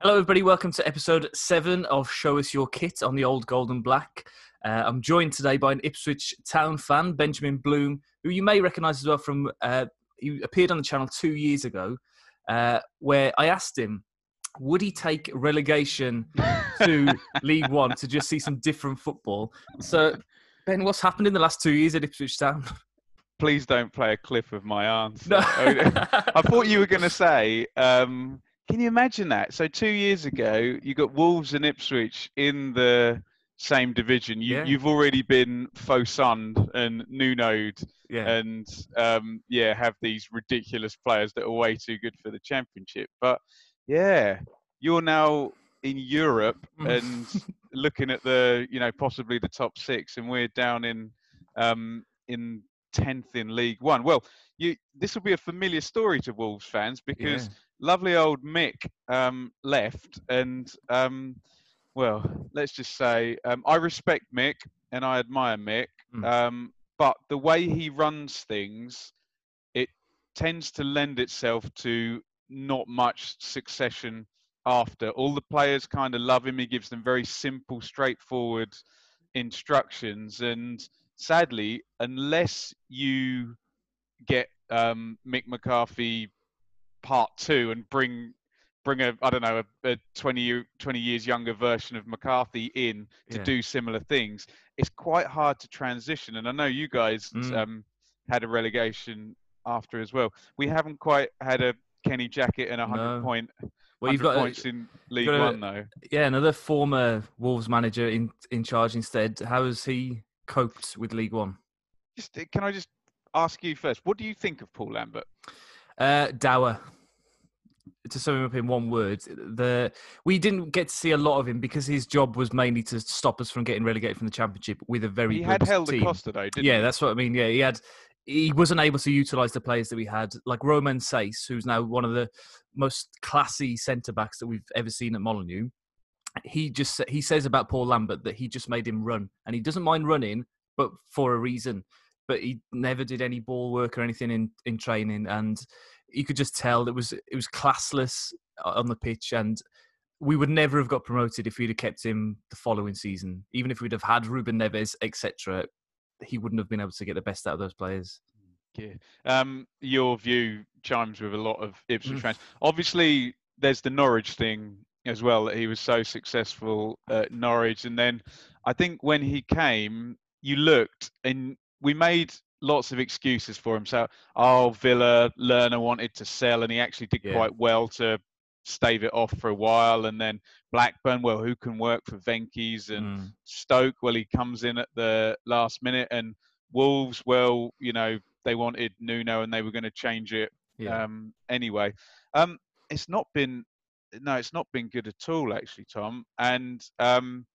Hello, everybody. Welcome to episode seven of Show Us Your Kit on the Old Golden Black. Uh, I'm joined today by an Ipswich Town fan, Benjamin Bloom, who you may recognise as well from. Uh, he appeared on the channel two years ago, uh, where I asked him, would he take relegation to League One to just see some different football? So, Ben, what's happened in the last two years at Ipswich Town? Please don't play a clip of my answer. No. I thought you were going to say. Um, can you imagine that? So two years ago, you got Wolves and Ipswich in the same division. You, Yeah. You've already been Fosund and Nunoed yeah. and um, yeah, have these ridiculous players that are way too good for the championship. But yeah, you're now in Europe Mm. and looking at the you know possibly the top six, and we're down in um, in tenth in League One. Well, you this will be a familiar story to Wolves fans because Yeah. lovely old Mick um, left, and um, well, let's just say um, I respect Mick and I admire Mick, Mm. um, but the way he runs things, it tends to lend itself to not much succession after. All the players kind of love him. He gives them very simple, straightforward instructions, and sadly, unless you get um, Mick McCarthy part two and bring bring a I don't know a, a 20, year, 20 years younger version of McCarthy in to Yeah. do similar things, it's quite hard to transition. And I know you guys Mm. um, had a relegation after as well. We haven't quite had a Kenny Jackett and a hundred No. point Well, you've 100 got a- points in League a- One though. yeah, another former Wolves manager in in charge instead. How has he coped with League One? Just uh, can I just ask you first? What do you think of Paul Lambert? Uh, Dower. To sum him up in one word, the we didn't get to see a lot of him because his job was mainly to stop us from getting relegated from the championship with a very He good had held team. the Costa though, didn't yeah, he? that's what I mean. Yeah, he had. He wasn't able to utilize the players that we had, like Romain Saiss, who's now one of the most classy centre backs that we've ever seen at Molyneux. He just he says about Paul Lambert that he just made him run, and he doesn't mind running, but for a reason. But he never did any ball work or anything in in training, and you could just tell it was it was classless on the pitch, and we would never have got promoted if we'd have kept him the following season. Even if we'd have had Ruben Neves, etc., he wouldn't have been able to get the best out of those players. Yeah. Um, your view chimes with a lot of Ipswich Mm. fans. Obviously, there's the Norwich thing as well that he was so successful at Norwich, and then I think when he came, you looked and we made lots of excuses for him. So, oh, Villa, Lerner wanted to sell, and he actually did Yeah. quite well to stave it off for a while, and then Blackburn, well, who can work for Venky's and Mm. Stoke, well, he comes in at the last minute, and Wolves, well, you know, they wanted Nuno and they were going to change it Yeah. um, anyway. Um, it's not been, no, it's not been good at all, actually, Tom. And um,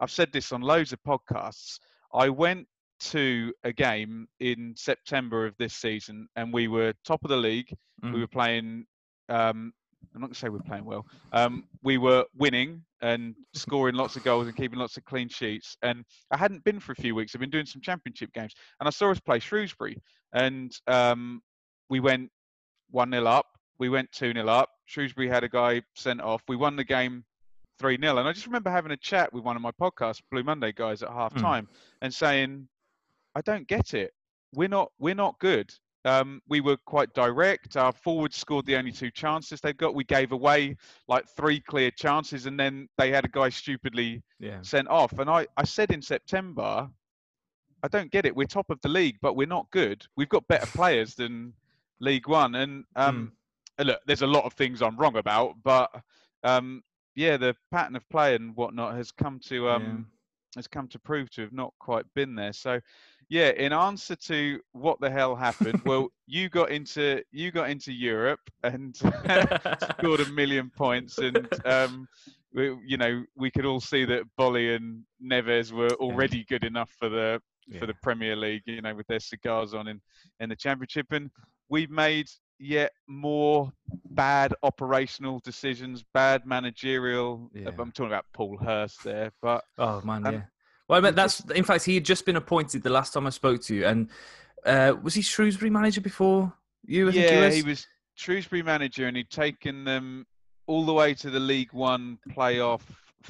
I've said this on loads of podcasts. I went to a game in September of this season, and we were top of the league. Mm. We were playing. Um, I'm not going to say we're playing well. Um, we were winning and scoring lots of goals and keeping lots of clean sheets. And I hadn't been for a few weeks. I've been doing some championship games, and I saw us play Shrewsbury, and um, we went one 0 up. We went two 0 up. Shrewsbury had a guy sent off. We won the game three 0 And I just remember having a chat with one of my podcast Blue Monday guys at half Mm. time and saying, "I don't get it. We're not. We're not good." Um, we were quite direct. Our forwards scored the only two chances they've got. We gave away like three clear chances, and then they had a guy stupidly Yeah. sent off. And I, I said in September, I don't get it. We're top of the league, but we're not good. We've got better players than League One. And um, and look, there's a lot of things I'm wrong about, but um, yeah, the pattern of play and whatnot has come to um, has come to prove to have not quite been there. So, yeah, in answer to what the hell happened, well, you got into you got into Europe and scored a million points, and um, we, you know we could all see that Boly and Neves were already good enough for the for the Premier League, you know, with their cigars on in in the Championship, and we've made yet more bad operational decisions, bad managerial. Yeah. I'm talking about Paul Hurst there, but Oh man, Um, yeah. Well, I meant we that's in fact he had just been appointed the last time I spoke to you, and uh, was he Shrewsbury manager before you? I think yeah, he was. he was Shrewsbury manager, and he'd taken them all the way to the League One playoff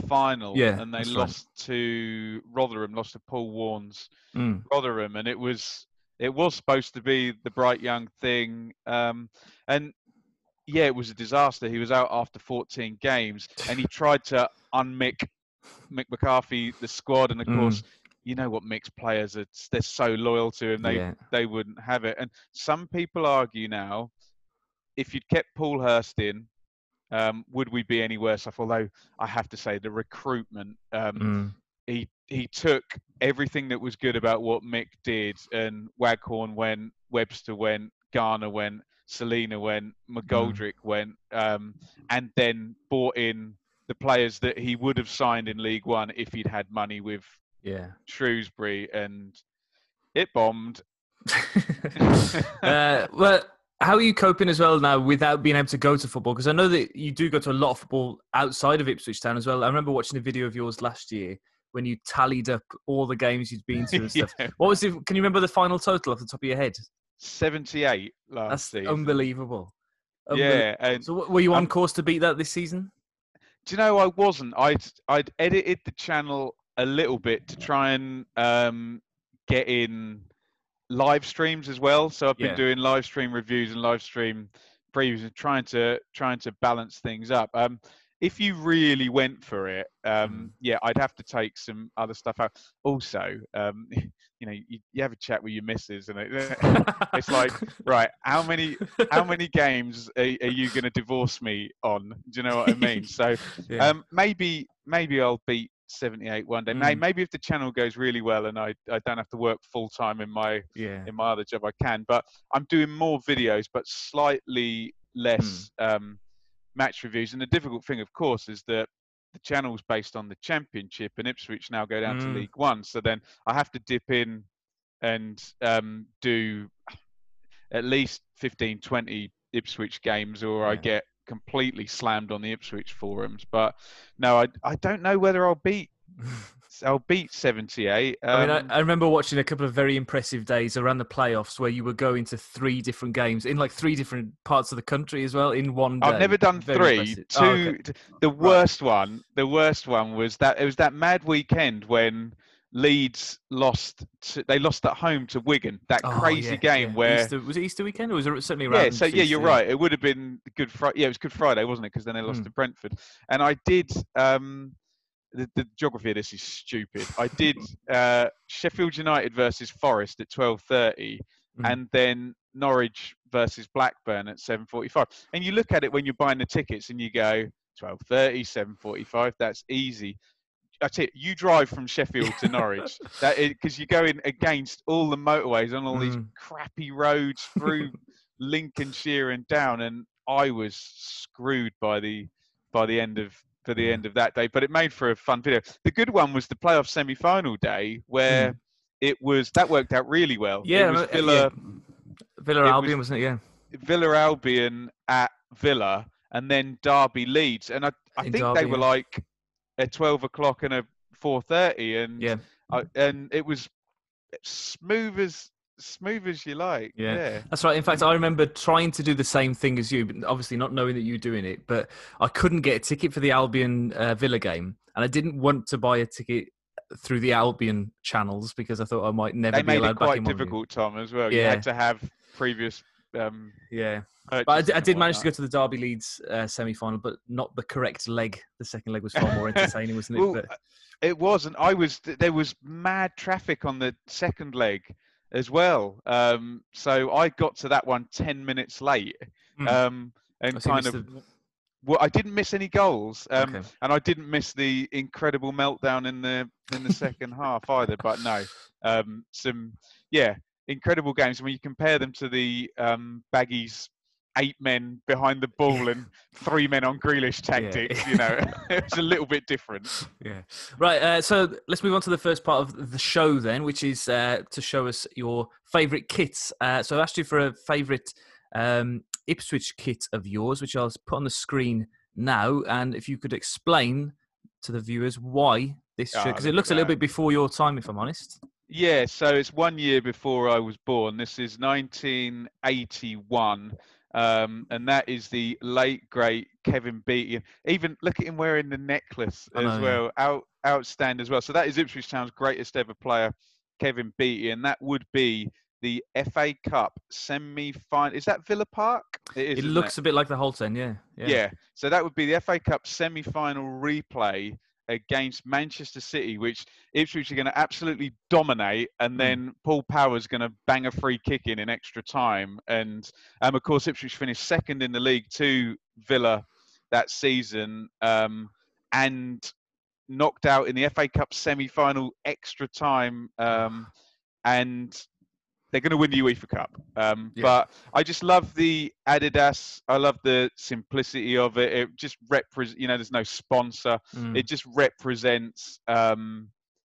final, Yeah, and they that's right. lost to Rotherham, lost to Paul Warne's Mm. Rotherham, and it was it was supposed to be the bright young thing, um, and yeah, it was a disaster. He was out after 14 games, and he tried to unmick Mick McCarthy the squad, and of Mm. course, you know what Mick's players are. They're so loyal to him. They yeah. they wouldn't have it. And some people argue now, if you'd kept Paul Hurst in, um, would we be any worse off? Although I have to say, the recruitment, um, Mm. He he took everything that was good about what Mick did, and Waghorn went, Webster went, Garner went, Celina went, McGoldrick went, um, and then bought in the players that he would have signed in League One if he'd had money with Yeah. Shrewsbury, and it bombed. uh, well, how are you coping as well now without being able to go to football? Because I know that you do go to a lot of football outside of Ipswich Town as well. I remember watching a video of yours last year when you tallied up all the games you'd been to and stuff. Yeah. What was it? Can you remember the final total off the top of your head? 78 last That's season. unbelievable. Unbel- Yeah, So, were you on Um, course to beat that this season? do you know I wasn't? I'd I'd edited the channel a little bit to try and um, get in live streams as well. So I've been Yeah. doing live stream reviews and live stream previews and trying to trying to balance things up. Um, if you really went for it, um, Mm. yeah, I'd have to take some other stuff out. Also, um, you know, you, you have a chat with your missus, and it, it's like, right, how many how many games are, are you going to divorce me on? Do you know what I mean? So Yeah. um, maybe maybe I'll beat 78 one day. Mm. Maybe if the channel goes really well and I, I don't have to work full time in my yeah. in my other job, I can. But I'm doing more videos, but slightly less Mm. um, match reviews. And the difficult thing, of course, is that the channel's based on the Championship, and Ipswich now go down Mm. to League One. So then I have to dip in and um, do at least 15, 20 Ipswich games, or I get completely slammed on the Ipswich forums. But no, I I don't know whether I'll beat I'll beat 78. Um, I mean, I, I remember watching a couple of very impressive days around the playoffs where you were going to three different games in like three different parts of the country as well in one day. I've never done Very three. impressive. Two. Oh, okay. The worst one. The worst one was that it was that mad weekend when Leeds lost. To, they lost at home to Wigan. That Oh, crazy yeah, game yeah. where. Easter, was it Easter weekend or was it certainly around? Yeah, so yeah, you're right. It would have been Good Friday. Yeah, it was Good Friday, wasn't it? Because then they lost Mm. to Brentford. And I did. Um, the, the geography of this is stupid. I did uh, Sheffield United versus Forest at 12:30, Mm. and then Norwich versus Blackburn at 7:45. And you look at it when you're buying the tickets, and you go 12:30, 7:45. That's easy. That's it. you, drive from Sheffield to Norwich. That because you're going against all the motorways on all these Mm. crappy roads through Lincolnshire and down, and I was screwed by the by the end of for the end of that day. But it made for a fun video. The good one was the playoff semi-final day where it was that worked out really well. Mm. Yeah, it was uh, Villa yeah. Villa it Albion, wasn't it? Yeah. Villa Albion at Villa, and then Derby Leeds, and I I In think Derby, they were yeah. like a twelve o'clock and a four thirty, and Yeah. I, and it was smooth as smooth as you like. Yeah. Yeah. That's right. In fact, I remember trying to do the same thing as you, but obviously not knowing that you were doing it. But I couldn't get a ticket for the Albion uh, Villa game, and I didn't want to buy a ticket through the Albion channels because I thought I might never They be allowed back quite in Molyneux. difficult, Tom, as well. You Yeah. had to have previous. Um, Yeah, but I did, I and manage to go to the Derby Leeds uh, semi-final, but not the correct leg. The second leg was far more entertaining, wasn't it? Well, but, It wasn't. I was. There was mad traffic on the second leg as well. Um, so I got to that one ten minutes late, Mm. um, and Oh, kind of. the- Well, I didn't miss any goals, um, Okay. and I didn't miss the incredible meltdown in the in the second half either. But no, um, some yeah, incredible games. When you compare them to the um, Baggies eight men behind the ball and three men on Grealish tactics, you know, it's a little bit different. Yeah. Right. Uh, so let's move on to the first part of the show then, which is uh, to show us your favourite kits. Uh, so I asked you for a favourite um, Ipswich kit of yours, which I'll put on the screen now. And if you could explain to the viewers why this Ah, shirt, because it looks a little bit before your time, if I'm honest. Yeah, so it's one year before I was born. This is 1981, um, and that is the late great Kevin Beattie. Even look at him wearing the necklace as know, well, out outstanding as well. So that is Ipswich Town's greatest ever player, Kevin Beattie, and that would be the FA Cup semi-final. Is that Villa Park? It, is, It looks a bit like the Holten, yeah. yeah. So that would be the FA Cup semi-final replay against Manchester City, which Ipswich are going to absolutely dominate, and Mm. then Paul Power's going to bang a free kick in in extra time, and um, of course Ipswich finished second in the league to Villa that season, um, and knocked out in the FA Cup semi-final extra time, um, and they're going to win the UEFA Cup. Um, Yeah. But I just love the Adidas. I love the simplicity of it. It just represents, you know, there's no sponsor. Mm. It just represents, um,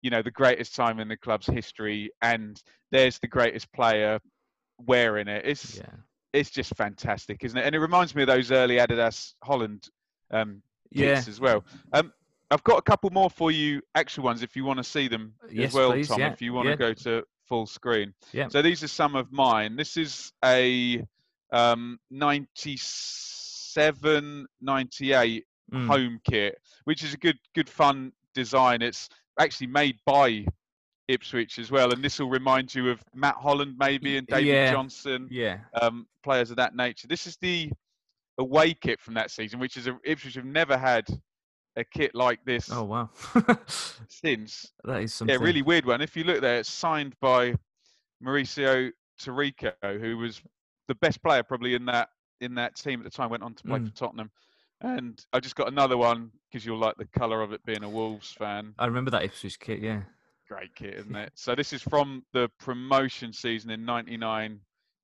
you know, the greatest time in the club's history. And there's the greatest player wearing it. It's yeah. it's just fantastic, isn't it? And it reminds me of those early Adidas Holland um, Yeah. as well. Um, I've got a couple more for you, actual ones, if you want to see them Yes, as well, please, Tom. If you want to go to full screen. Yeah. So these are some of mine. This is a um, 97, 98 Mm. home kit, which is a good, good fun design. It's actually made by Ipswich as well, and this will remind you of Matt Holland maybe and David Yeah. Johnson Yeah. um, players of that nature. This is the away kit from that season, which is a, Ipswich have never had a kit like this Oh wow. since. that is something. Yeah, really weird one. If you look there, it's signed by Mauricio Taricco, who was the best player probably in that in that team at the time. Went on to play Mm. for Tottenham. And I just got another one because you'll like the colour of it being a Wolves fan. I remember that Ipswich kit. Yeah. Great kit, isn't it? So this is from the promotion season in '99,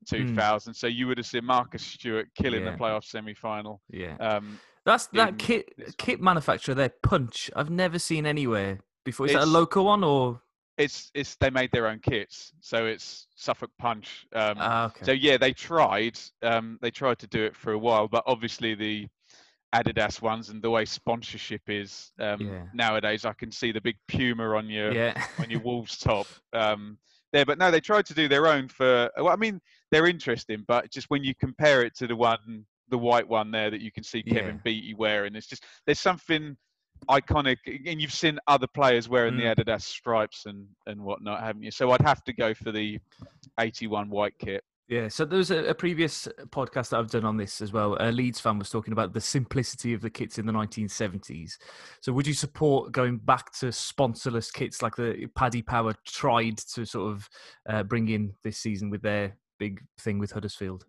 2000. So you would have seen Marcus Stewart killing Hmm. Yeah. the playoff semi-final. Yeah. Um, That's that kit kit manufacturer there, Punch. I've never seen anywhere before. Is that a It's- local one or? it's it's they made their own kits, so it's Suffolk Punch. Um, Ah, okay. So yeah, they tried. Um, they tried to do it for a while, but obviously the Adidas ones and the way sponsorship is um, Yeah. nowadays, I can see the big Puma on your yeah. on your Wolves top um, there. But no, they tried to do their own for. Well, I mean, they're interesting, but just when you compare it to the one, the white one there that you can see Kevin Yeah. Beattie wearing, it's just there's something iconic, and you've seen other players wearing Mm. the Adidas stripes and and whatnot, haven't you? So I'd have to go for the 81 white kit. Yeah, so there was a, a previous podcast that I've done on this as well. A Leeds fan was talking about the simplicity of the kits in the 1970s. So, would you support going back to sponsorless kits like the Paddy Power tried to sort of uh, bring in this season with their big thing with Huddersfield?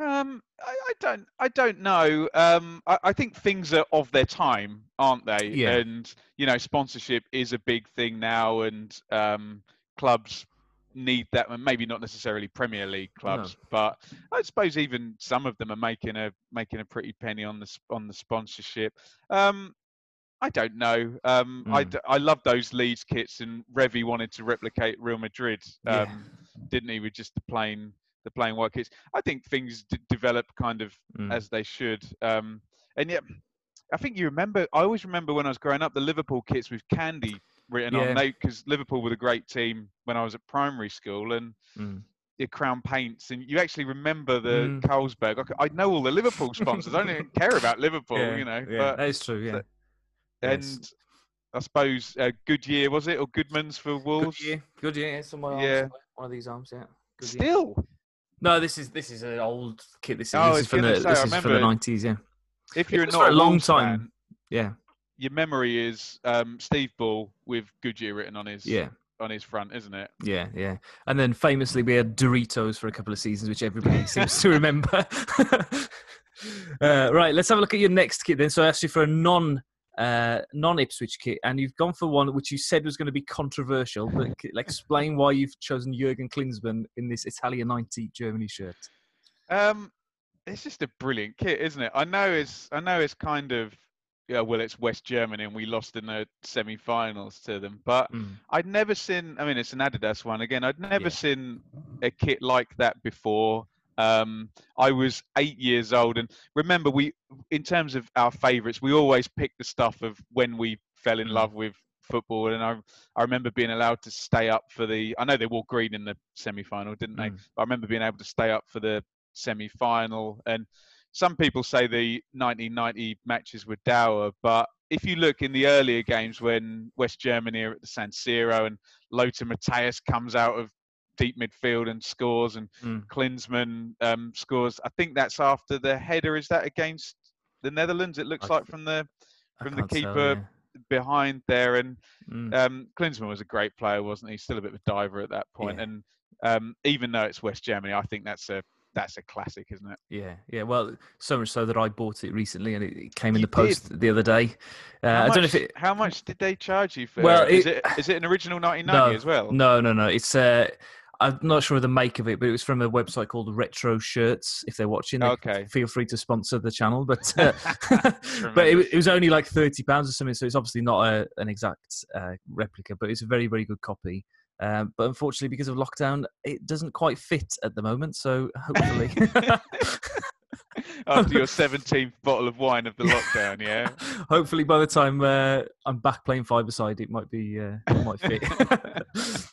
Um, I, I don't, I don't know. Um, I, I think things are of their time, aren't they? Yeah. And you know, sponsorship is a big thing now, and um, clubs need that. and Maybe not necessarily Premier League clubs, but I suppose even some of them are making a making a pretty penny on the on the sponsorship. Um, I don't know. Um, I, Mm. d- I love those Leeds kits, and Revie wanted to replicate Real Madrid, um, Yeah. didn't he? With just the plain the playing work is. I think things d- develop kind of Mm. as they should. Um, and yet, I think you remember. I always remember when I was growing up, the Liverpool kits with candy written Yeah. on. They because Liverpool were a great team when I was at primary school, and Mm. your crown paints, and you actually remember the Mm. Carlsberg. I I, know all the Liverpool sponsors. I don't even care about Liverpool, yeah, you know. yeah, But that is true. Yeah, and Yes. I suppose uh, Goodyear was it or Goodman's for Wolves? good year, good year. Somewhere Yeah. one of these arms. Yeah, good year. Still, No, this is this is an old kit. This is, Oh, this is from the say, this is from the nineties. Yeah, if you're was not for a long Wolves time. fan, yeah, your memory is um, Steve Bull with Goodyear written on his yeah. on his front, isn't it? Yeah, yeah. And then famously, we had Doritos for a couple of seasons, which everybody seems to remember. uh, right, let's have a look at your next kit then. So, actually, for a non uh, non Ipswich kit, and you've gone for one which you said was going to be controversial, but explain why you've chosen Jurgen Klinsmann in this Italia 90 Germany shirt. Um, it's just a brilliant kit, isn't it? I know it's I know it's kind of yeah, well, it's West Germany and we lost in the semi-finals to them, but Mm. I'd never seen. I mean, it's an Adidas one again. I'd never Yeah. seen a kit like that before. Um, I was eight years old, and remember, we, in terms of our favourites, we always pick the stuff of when we fell in Mm. love with football. And I, I remember being allowed to stay up for the. I know they wore green in the semi-final, didn't they? Mm. I remember being able to stay up for the semi-final. And some people say the 1990 matches were dour, but if you look in the earlier games when West Germany are at the San Siro and Lothar Matthäus comes out of deep midfield and scores, and mm. Klinsmann um, scores. I think that's after the header. Is that against the Netherlands? It looks I, like from the from the keeper tell, yeah. behind there. And mm. um, Klinsmann was a great player, wasn't he? Still a bit of a diver at that point. Yeah. And um, even though it's West Germany, I think that's a that's a classic, isn't it? Yeah, yeah. Well, so much so that I bought it recently, and it came in you the post did? the other day. Uh, I don't know if it. How much did they charge you for? Well, it, is it is it an original 1990 no, as well? No, no, no. It's uh, I'm not sure of the make of it, but it was from a website called Retro Shirts. If they're watching, okay, feel free to sponsor the channel. But uh, but it, it, was only like thirty pounds or something, so it's obviously not a, an exact uh, replica, but it's a very very good copy. Um, but unfortunately, because of lockdown, it doesn't quite fit at the moment. So hopefully. After your 17th bottle of wine of the lockdown, yeah. Hopefully, by the time uh, I'm back playing five side, it might be uh, it might fit.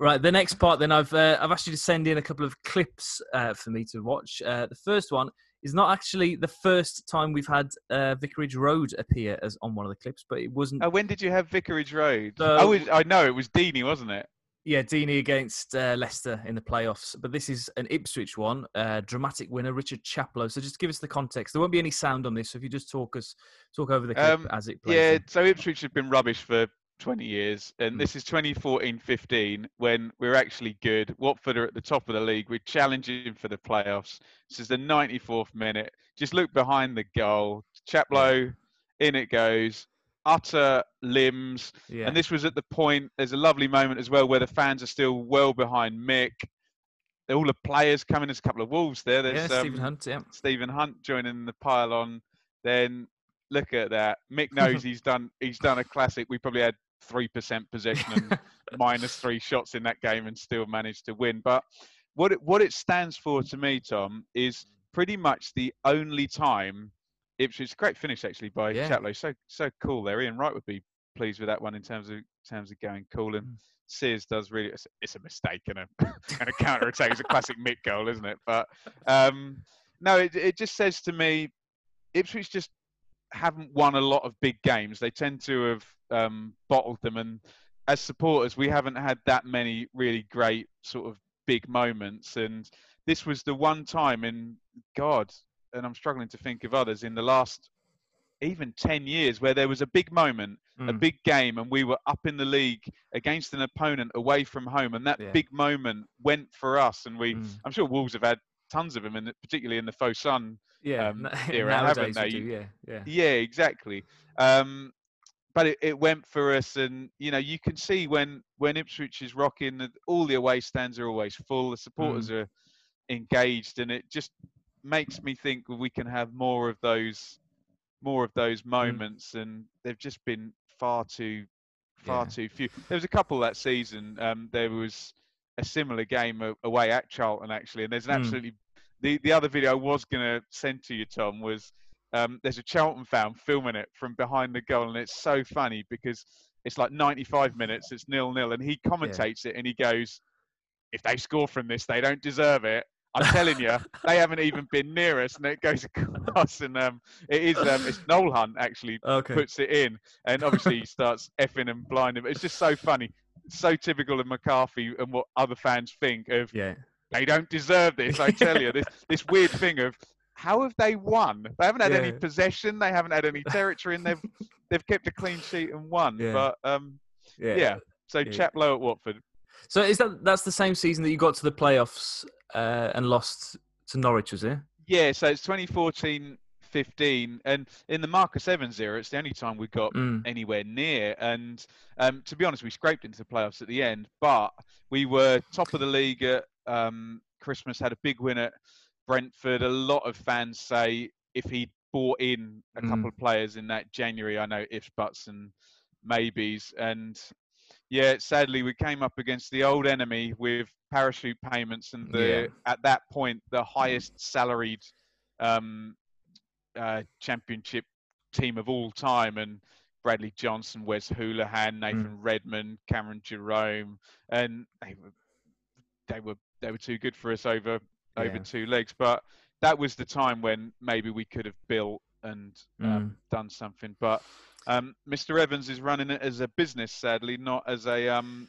Right, the next part. Then I've uh, I've asked you to send in a couple of clips uh, for me to watch. Uh, the first one is not actually the first time we've had uh, Vicarage Road appear as on one of the clips, but it wasn't. Oh, when did you have Vicarage Road? So, I know it was Deeney, wasn't it? Yeah, Deeney against uh, Leicester in the playoffs. But this is an Ipswich one, uh, dramatic winner, Richard Chaplow. So just give us the context. There won't be any sound on this, so if you just talk us talk over the clip um, as it plays. Yeah, in. so Ipswich have been rubbish for 20 years, and mm. this is 2014-15 when we're actually good. Watford are at the top of the league. We're challenging for the playoffs. This is the 94th minute. Just look behind the goal. Chaplow, in it goes. Utter limbs. Yeah. And this was at the point. There's a lovely moment as well where the fans are still well behind Mick. All the players coming. There's a couple of Wolves there. There's yeah, Stephen um, Hunt. Yeah. Stephen Hunt joining the pylon. Then look at that. Mick knows he's done. He's done a classic. We probably had three percent possession and minus three shots in that game and still managed to win. But what it, what it stands for to me, Tom, is pretty much the only time Ipswich. Great finish actually by yeah. Chaplow. So so cool there. Ian Wright would be pleased with that one in terms of in terms of going cool and. Mm. Sears does really. It's, it's a mistake and a and a counter attack. It's a classic Mick goal, isn't it? But um, no, it, it just says to me, Ipswich just haven't won a lot of big games. They tend to have um, bottled them, and as supporters, we haven't had that many really great sort of big moments. And this was the one time in God, and I'm struggling to think of others in the last even 10 years where there was a big moment, mm. a big game, and we were up in the league against an opponent away from home. And that yeah. big moment went for us. And we, mm. I'm sure Wolves have had tons of them, and particularly in the Fosun yeah, um, era, haven't they? Do, yeah, yeah, yeah, exactly. Um, but it, it went for us, and you know you can see when when Ipswich is rocking, all the away stands are always full. The supporters mm. are engaged, and it just makes me think we can have more of those more of those mm. moments, mm. and they've just been far too far yeah. too few. There was a couple that season. Um, there was a similar game away at Charlton actually, and there's an mm. absolutely the the other video I was gonna send to you, Tom, was um, there's a Charlton fan filming it from behind the goal, and it's so funny because it's like 95 minutes, it's nil nil, and he commentates yeah. it and he goes, "If they score from this, they don't deserve it." I'm telling you, they haven't even been near us, and it goes across. And um, it is um, it's Noel Hunt actually okay. puts it in, and obviously he starts effing and blinding. But It's just so funny so typical of McCarthy and what other fans think of. Yeah. They don't deserve this. I tell you, this this weird thing of how have they won? They haven't had yeah. any possession. They haven't had any territory, and they've they've kept a clean sheet and won. Yeah. But um, yeah. yeah. So yeah. Chaplow at Watford. So is that that's the same season that you got to the playoffs uh, and lost to Norwich, was it? Yeah. So it's 2014 15 and in the marcus evans era it's the only time we got mm. anywhere near and um, to be honest we scraped into the playoffs at the end but we were top of the league at um, christmas had a big win at brentford a lot of fans say if he'd bought in a mm. couple of players in that january i know ifs buts and maybes and yeah sadly we came up against the old enemy with parachute payments and the yeah. at that point the highest salaried um, uh, championship team of all time, and Bradley Johnson, Wes Hoolahan, hmm. Nathan mm. Redmond, Cameron Jerome, and they were they were they were too good for us over over Yeah. two legs. But that was the time when maybe we could have built and Mm. um, done something. But um, Mr. Evans is running it as a business, sadly, not as a um,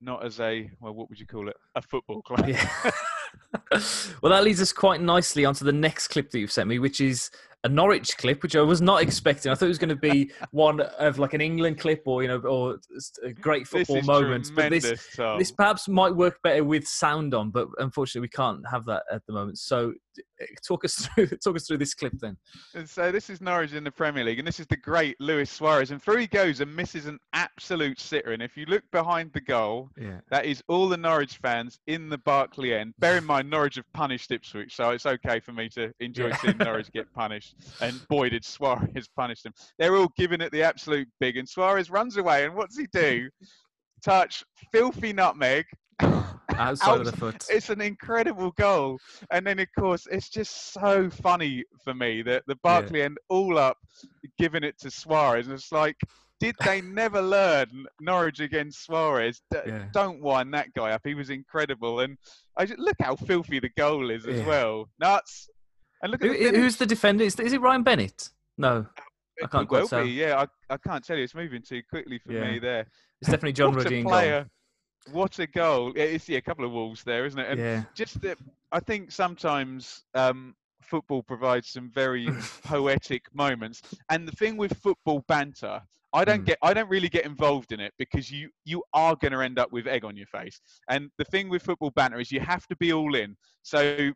not as a well, what would you call it? A football club. Yeah. well, that leads us quite nicely onto the next clip that you've sent me, which is a Norwich clip, which I was not expecting. I thought it was going to be one of like an England clip or you know, or a great football moments. But this Tom. this perhaps might work better with sound on, but unfortunately we can't have that at the moment. So uh, talk us through talk us through this clip then. And so this is Norwich in the Premier League, and this is the great Luis Suarez. And through he goes and misses an absolute sitter. And if you look behind the goal, Yeah. that is all the Norwich fans in the Barclay end. Bear in mind, Norwich have punished Ipswich, so it's okay for me to enjoy Yeah. seeing Norwich get punished. And boy, did Suarez punish them. They're all giving it the absolute big, and Suarez runs away. And what's he do? Touch filthy nutmeg. Outside of the foot. It's an incredible goal. And then, of course, it's just so funny for me that the Barclay end all up giving it to Suarez. And it's like, did they never learn Norwich against Suarez? D- Yeah. Don't wind that guy up. He was incredible. And I just, look how filthy the goal is as Yeah. well. Nuts. And look at Who, the who's the defender? Is, is it Ryan Bennett? No, I can't quite tell. be. Yeah, I, I can't tell you. It's moving too quickly for Yeah. me there. it's definitely John what Ruddy a in goal. player. What a goal. Yeah, It's yeah, a couple of wolves there, isn't it? And Yeah. just that I think sometimes um, football provides some very poetic moments. And the thing with football banter, I don't Mm. get I don't really get involved in it because you you are going to end up with egg on your face. And the thing with football banter is you have to be all in. So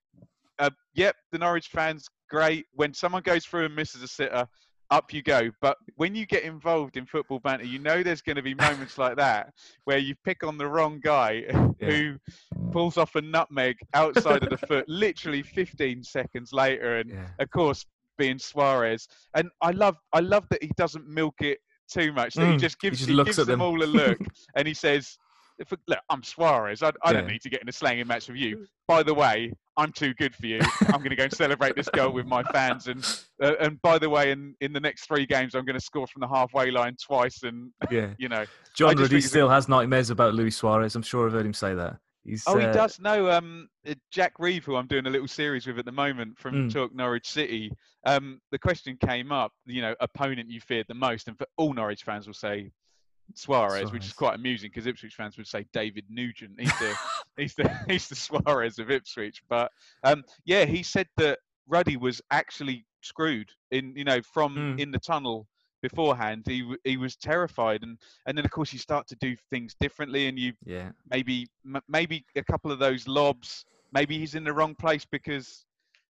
uh, yep, the Norwich fans great when someone goes through and misses a sitter up you go. But when you get involved in football banter, you know there's going to be moments like that where you pick on the wrong guy who pulls off a nutmeg outside of the foot literally 15 seconds later. And Yeah. of course, being Suarez. And I love, I love that he doesn't milk it too much. That he Mm, just he gives, just he gives them them. all a look, and he says, "Look, I'm Suarez. I, I don't need to get in a slanging match with you. By the way, I'm too good for you. I'm going to go and celebrate this goal with my fans. And uh, and by the way, in in the next three games, I'm going to score from the halfway line twice. And Yeah. you know, John Ruddy a- still has nightmares about Luis Suarez. I'm sure I've heard him say that. He's, Oh, he uh, does know. Um, uh, Jack Reeve, who I'm doing a little series with at the moment from Mm. Talk Norwich City. Um, the question came up, you know, opponent you feared the most, and for all Norwich fans will say Suarez, which is quite amusing because Ipswich fans would say David Nugent. He's the he's the he's the Suarez of Ipswich. But um, yeah, he said that Ruddy was actually screwed in, you know, from Mm. in the tunnel beforehand. He he was terrified, and and then of course you start to do things differently, and you Yeah. maybe m- maybe a couple of those lobs. Maybe he's in the wrong place because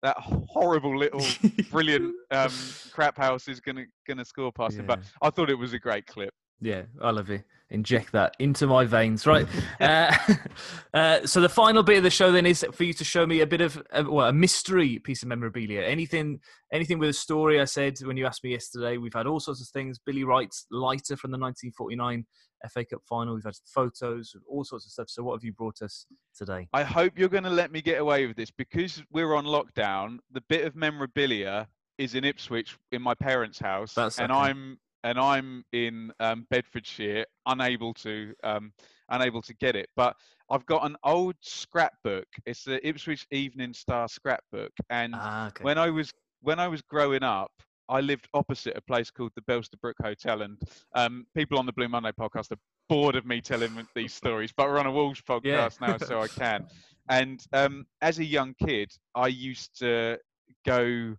that horrible little brilliant um, crap house is gonna gonna score past him. But I thought it was a great clip. Yeah, I love it. Inject that into my veins, right? uh, uh, so the final bit of the show then is for you to show me a bit of uh, well, a mystery piece of memorabilia. Anything, anything with a story. I said when you asked me yesterday, we've had all sorts of things. Billy Wright's lighter from the 1949 FA Cup final. We've had photos, all sorts of stuff. So what have you brought us today? I hope you're going to let me get away with this because we're on lockdown. The bit of memorabilia is in Ipswich in my parents' house, That's and okay. I'm and I'm in um, Bedfordshire, unable to um, unable to get it. But I've got an old scrapbook. It's the Ipswich Evening Star scrapbook, and Ah, okay. when I was when I was growing up, I lived opposite a place called the Belstead Brook Hotel, and um, people on the Blue Monday podcast are bored of me telling these stories, but we're on a Wolves Yeah. podcast now, so I can. And um, as a young kid, I used to go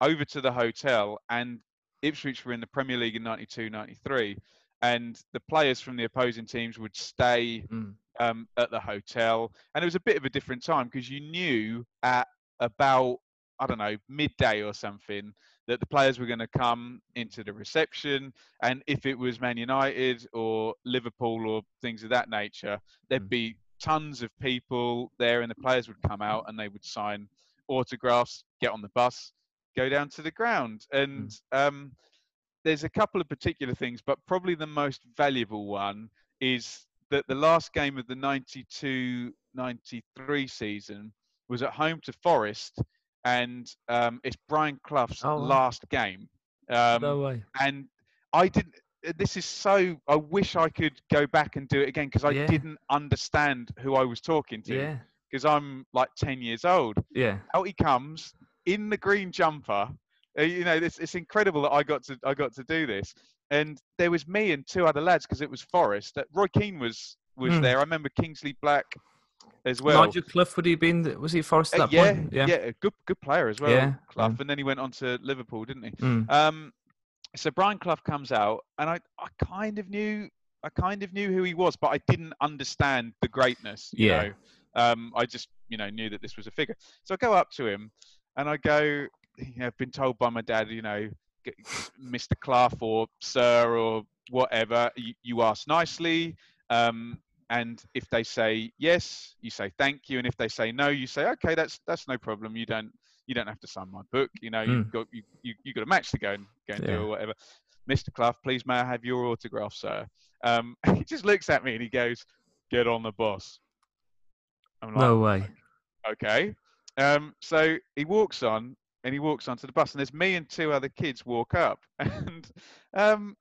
over to the hotel, and Ipswich were in the Premier League in 92 93, and the players from the opposing teams would stay Mm. um, at the hotel, and it was a bit of a different time because you knew at about I don't know midday or something that the players were going to come into the reception, and if it was Man United or Liverpool or things of that nature, there'd Mm. be tons of people there, and the players would come out and they would sign autographs, get on the bus, go down to the ground, and um, there's a couple of particular things, but probably the most valuable one is that the last game of the 92 93 season was at home to Forest, and um, it's Brian Clough's Oh, last game. Um, no way. and I didn't. This is so. I wish I could go back and do it again because I Yeah. didn't understand who I was talking to Yeah. because I'm like 10 years old. Yeah. Out he comes in the green jumper. Uh, you know, it's, it's incredible that I got to I got to do this. And there was me and two other lads because it was Forest. Uh, Roy Keane was was Hmm. there. I remember Kingsley Black as well. Nigel Clough would he been? Was he Forest at Uh, that yeah, point? yeah, a good good player as well. Yeah, Clough, yeah. and then he went on to Liverpool, didn't he? Mm. Um, so Brian Clough comes out, and I, I kind of knew, I kind of knew who he was, but I didn't understand the greatness. You Yeah. Know? Um, I just, you know, knew that this was a figure. So I go up to him, and I go, you know, I've been told by my dad, you know, Mr. Clough or Sir or whatever, you, you ask nicely. Um, and if they say yes, you say thank you, and if they say no, you say okay, that's that's no problem. You don't you don't have to sign my book. You know, you've Mm. got you, you you got a match to go and go and Yeah. do or whatever. Mr. Clough, please may I have your autograph, sir? Um, he just looks at me and he goes, "Get on the bus." I'm like, No way. okay. Um, so he walks on and he walks onto the bus, and there's me and two other kids walk up, and um,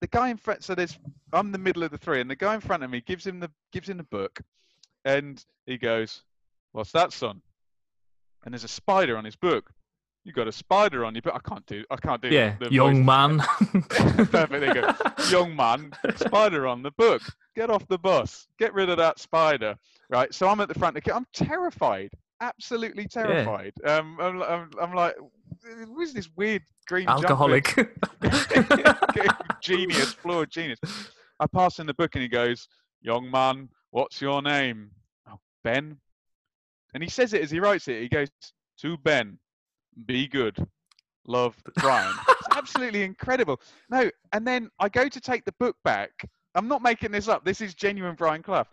the guy in front. So there's I'm the middle of the three, and the guy in front of me gives him the gives him the book, and he goes, "What's that, son?" And there's a spider on his book. You got a spider on you, but I can't do. I can't do. Yeah, the young voice. man. Perfect. There you go. Young man, spider on the book. Get off the bus. Get rid of that spider. Right. So I'm at the front. of the I'm terrified. Absolutely terrified. Um, I'm, I'm, I'm like, who's this weird green? Alcoholic. genius, flawed genius. I pass him the book and he goes, Young man, what's your name? Oh, Ben. And he says it as he writes it. He goes, To Ben, be good. Love, Brian. it's absolutely incredible. No, and then I go to take the book back. I'm not making this up. This is genuine Brian Clough.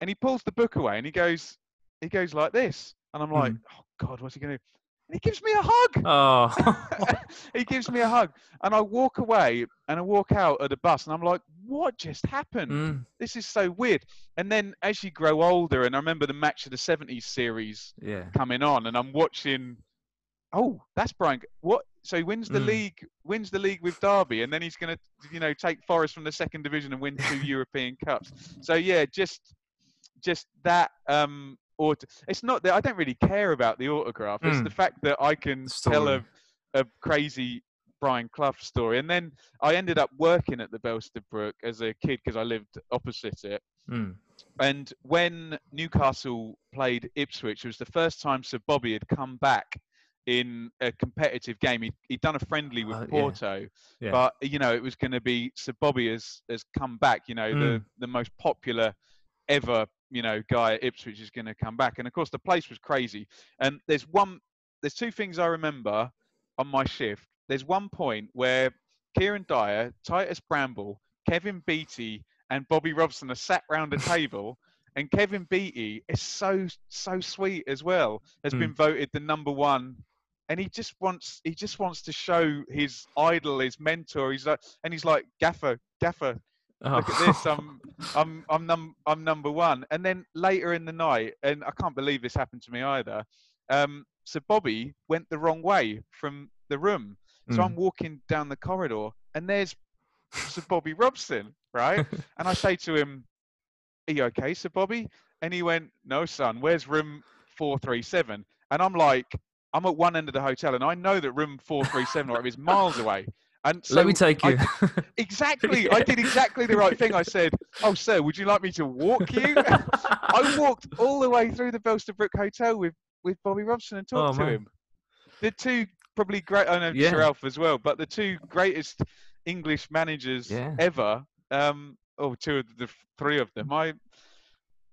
And he pulls the book away and he goes, he goes like this. And I'm like, oh God, what's he going to do? And he gives me a hug. oh. he gives me a hug, and I walk away and I walk out of the bus, and I'm like, "What just happened? Mm, This is so weird." And then as you grow older, and I remember the match of the '70s series yeah. coming on, and I'm watching. Oh, that's Brian. What? So he wins the Mm. league, wins the league with Derby, and then he's going to, you know, take Forest from the second division and win two European Cups. So yeah, just, just that. Um, aut- it's not that I don't really care about the autograph. It's Mm. the fact that I can tell a, a crazy Brian Clough story. And then I ended up working at the Belstead Brook as a kid because I lived opposite it. Mm. And when Newcastle played Ipswich, it was the first time Sir Bobby had come back in a competitive game. He'd, he'd done a friendly with Uh. Porto, Yeah. but you know it was going to be Sir Bobby has has come back. You know the Mm. the most popular ever you know guy at Ipswich is going to come back, and of course the place was crazy. And there's one, there's two things I remember on my shift. There's one point where Kieran Dyer, Titus Bramble, Kevin Beattie, and Bobby Robson are sat round a table. And Kevin Beattie is so so sweet as well. Has Mm. been voted the number one, and he just wants he just wants to show his idol, his mentor. He's like, and he's like, Gaffer, Gaffer, look at this. I'm I'm I'm num I'm number one. And then later in the night, and I can't believe this happened to me either. Um, so Bobby went the wrong way from the room. So Mm. I'm walking down the corridor, and there's Sir Bobby Robson, right? And I say to him, Are you okay, Sir Bobby? And he went, No, son, where's room 437? And I'm like, I'm at one end of the hotel, and I know that room 437 or whatever is miles away. And so Let me take I- you. exactly, I did exactly the right thing. I said, Oh, sir, would you like me to walk you? I walked all the way through the Belstead Brook Hotel with, with Bobby Robson and talked Oh, to man. him. The two probably great, I know Yeah. Sir Alf as well, but the two greatest English managers Yeah. ever, um, or two of the three of them, I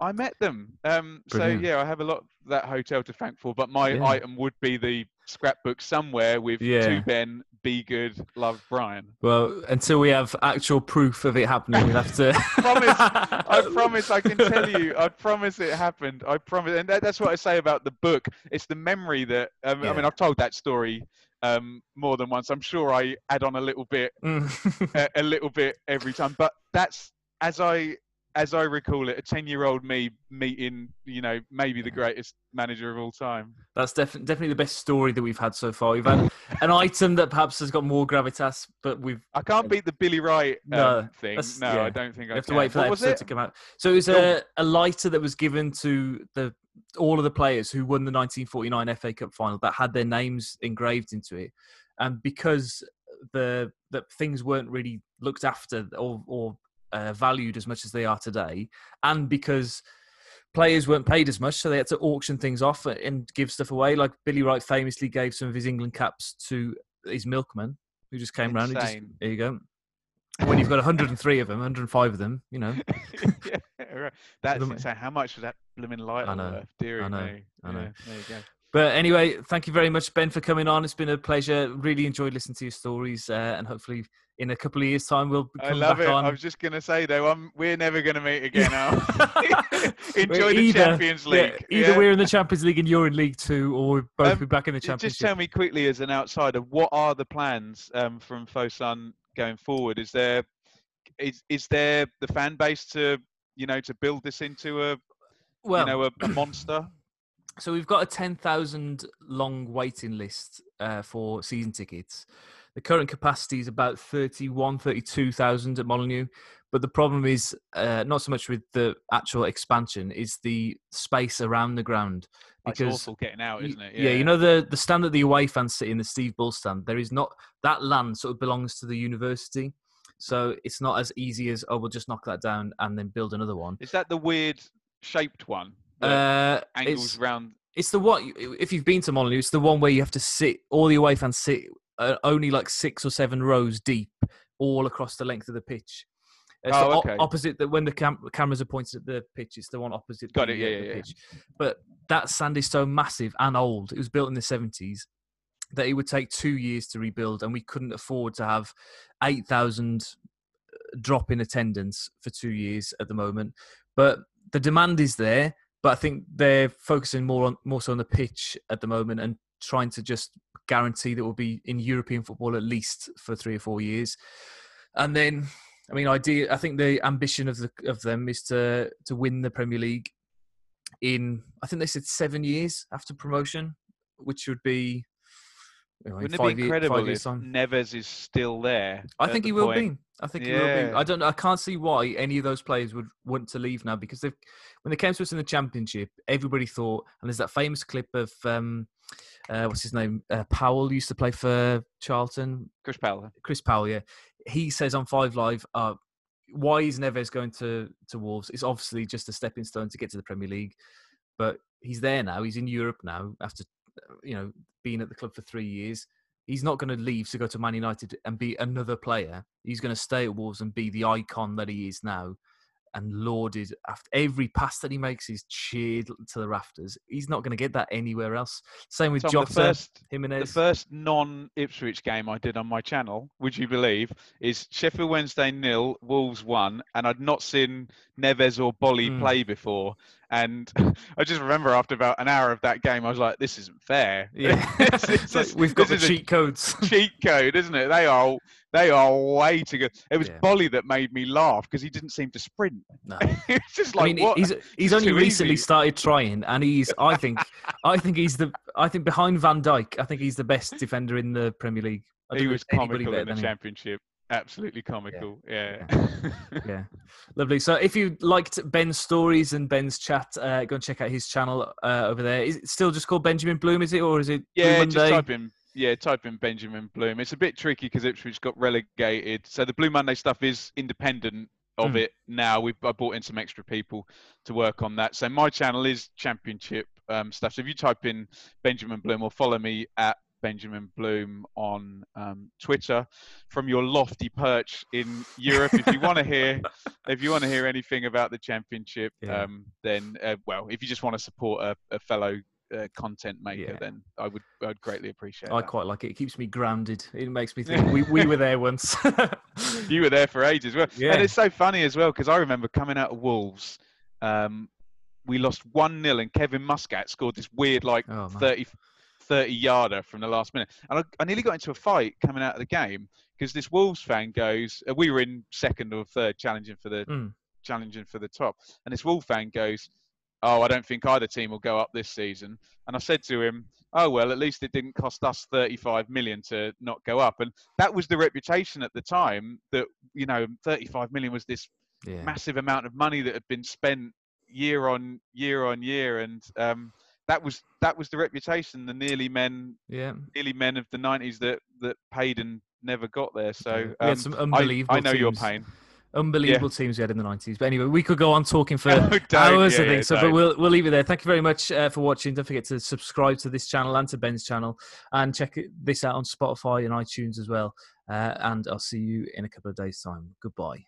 I met them. Um, so yeah, I have a lot of that hotel to thank for, but my Yeah. item would be the scrapbook somewhere with Yeah. to Ben, be good, love Brian. well, until we have actual proof of it happening, we'll have to. I promise. I promise. I can tell you. I promise it happened. I promise. And that, that's what I say about the book. It's the memory that. Um, I mean, I've told that story um, more than once. I'm sure I add on a little bit, Mm. a, a little bit every time. But that's as I as I recall it, a ten-year-old me meeting, you know, maybe the greatest manager of all time. That's definitely definitely the best story that we've had so far. We've had an item that perhaps has got more gravitas, but we've I can't beat the Billy Wright um, No, thing. No, yeah. I don't think you I have to wait for What that episode it? to come out. So it was a, a lighter that was given to the all of the players who won the 1949 FA Cup final that had their names engraved into it, and because the that things weren't really looked after or or uh, valued as much as they are today, and because players weren't paid as much, so they had to auction things off and give stuff away. Like Billy Wright famously gave some of his England caps to his milkman, who just came round and just Insane. there you go. When you've got 103 of them, 105 of them, you know, yeah, right. That's insane. How much was that blooming lighter I know, worth? Dear know, me. I know. Yeah, there you go. But anyway, thank you very much, Ben, for coming on. It's been a pleasure. Really enjoyed listening to your stories, uh, and hopefully, in a couple of years' time, we'll I come love back it. on. I was just gonna say though, um, we're never gonna meet again. Enjoy the Either- Champions yeah, League. either yeah? we're in the Champions League and you're in League Two, or we'll both Um, be back in the Championship. Just tell me quickly, as an outsider, what are the plans um, from Fosun going forward? Is there is is there the fan base to you know to build this into a well, you know a, a monster? So we've got a 10,000 long waiting list uh, for season tickets. The current capacity is about 31, 32,000 at Molineux. But the problem is uh, not so much with the actual expansion, is the space around the ground. It's Because awful getting out, isn't it? yeah. you know the the stand that the away fans sit in, the Steve Bull stand. There is not that land sort of belongs to the university, so it's not as easy as oh we'll just knock that down and then build another one. Is that the weird shaped one? Uh, angles it's, round. it's the one if you've been to Molineux, it's the one where you have to sit. All the away fans sit uh, only like six or seven rows deep, all across the length of the pitch. It's Oh, okay. opposite that when the cam- cameras are pointed at the pitch, it's the one opposite. Got the, it, yeah, uh, yeah, the yeah. pitch. But that sand is so massive and old. It was built in the seventies that it would take two years to rebuild, and we couldn't afford to have eight thousand drop in attendance for two years at the moment. But the demand is there. But I think they're focusing more on more so on the pitch at the moment and trying to just guarantee that we'll be in European football at least for three or four years. And then, I mean, idea. I think the ambition of the of them is to to win the Premier League in. I think they said seven years after promotion, which would be. you know, Wouldn't it be incredible years' if time. Neves is still there? I think he will point? be. I think he will be. I don't. I can't see why any of those players would want to leave now because they've when they came to us in the championship, everybody thought. And there's that famous clip of um, uh, what's his name? Uh, Powell used to play for Charlton. Chris Powell. Chris Powell. Yeah, he says on Five Live, uh, "Why is Neves going to to Wolves? It's obviously just a stepping stone to get to the Premier League, but he's there now. He's in Europe now after you know being at the club for three years." He's not going to leave to go to Man United and be another player. He's going to stay at Wolves and be the icon that he is now, and lauded after every pass that he makes is cheered to the rafters. He's not going to get that anywhere else. Same with Tom, Jota, the first the first non-Ipswich game I did on my channel, would you believe, is Sheffield Wednesday nil, Wolves one, and I'd not seen Neves or Boly Mm. play before. And I just remember after about an hour of that game, I was like, "This isn't fair. yeah, This It's like we've got the cheat codes. cheat code, isn't it? They are they are way too good. It was Yeah. Boly that made me laugh because he didn't seem to sprint. no. it's just like I mean, what? he's he's only recently easy. started trying, and he's. I think, I think he's the. I think behind Van Dijk, I think he's the best defender in the Premier League. I he was comical in the championship. Absolutely comical. Yeah. Yeah, lovely. So, if you liked Ben's stories and Ben's chat, uh, go and check out his channel uh, over there. Is it still just called Benjamin Bloom? Is it, or is it Blue Yeah, just Monday? type in yeah, type in Benjamin Bloom. It's a bit tricky because Ipswich got relegated, so the Blue Monday stuff is independent of Hmm. it now. We've I brought in some extra people to work on that. So my channel is Championship um, stuff. So if you type in Benjamin Bloom or follow me at Benjamin Bloom on um, Twitter from your lofty perch in Europe. if you want to hear, if you want to hear anything about the championship, Yeah. um, then uh, well, if you just want to support a, a fellow uh, content maker, Yeah. then I would I'd greatly appreciate it. I that. quite like it. It keeps me grounded. It makes me think we, we were there once. You were there for ages, well, Yeah. and it's so funny as well because I remember coming out of Wolves. Um, we lost one 0 and Kevin Muscat scored this weird like Oh, 30, 30 yarder from the last minute. And I, I nearly got into a fight coming out of the game because this Wolves fan goes, uh, we were in second or third challenging for the Mm. challenging for the top. And this Wolves fan goes, "Oh, I don't think either team will go up this season." And I said to him, "Oh well, at least it didn't cost us 35 million to not go up." And that was the reputation at the time that you know 35 million was this yeah. massive amount of money that had been spent year on year on year, and um, that was that was the reputation. The nearly men, yeah, nearly men of the 90s that that paid and never got there. So um, some unbelievable. I, I know teams. your pain unbelievable yeah. teams we had in the 90s. But anyway, we could go on talking for hours, yeah, I think. Yeah, so, but we'll, we'll leave it there. Thank you very much uh, for watching. Don't forget to subscribe to this channel and to Ben's channel and check this out on Spotify and iTunes as well. Uh, and I'll see you in a couple of days' time. Goodbye.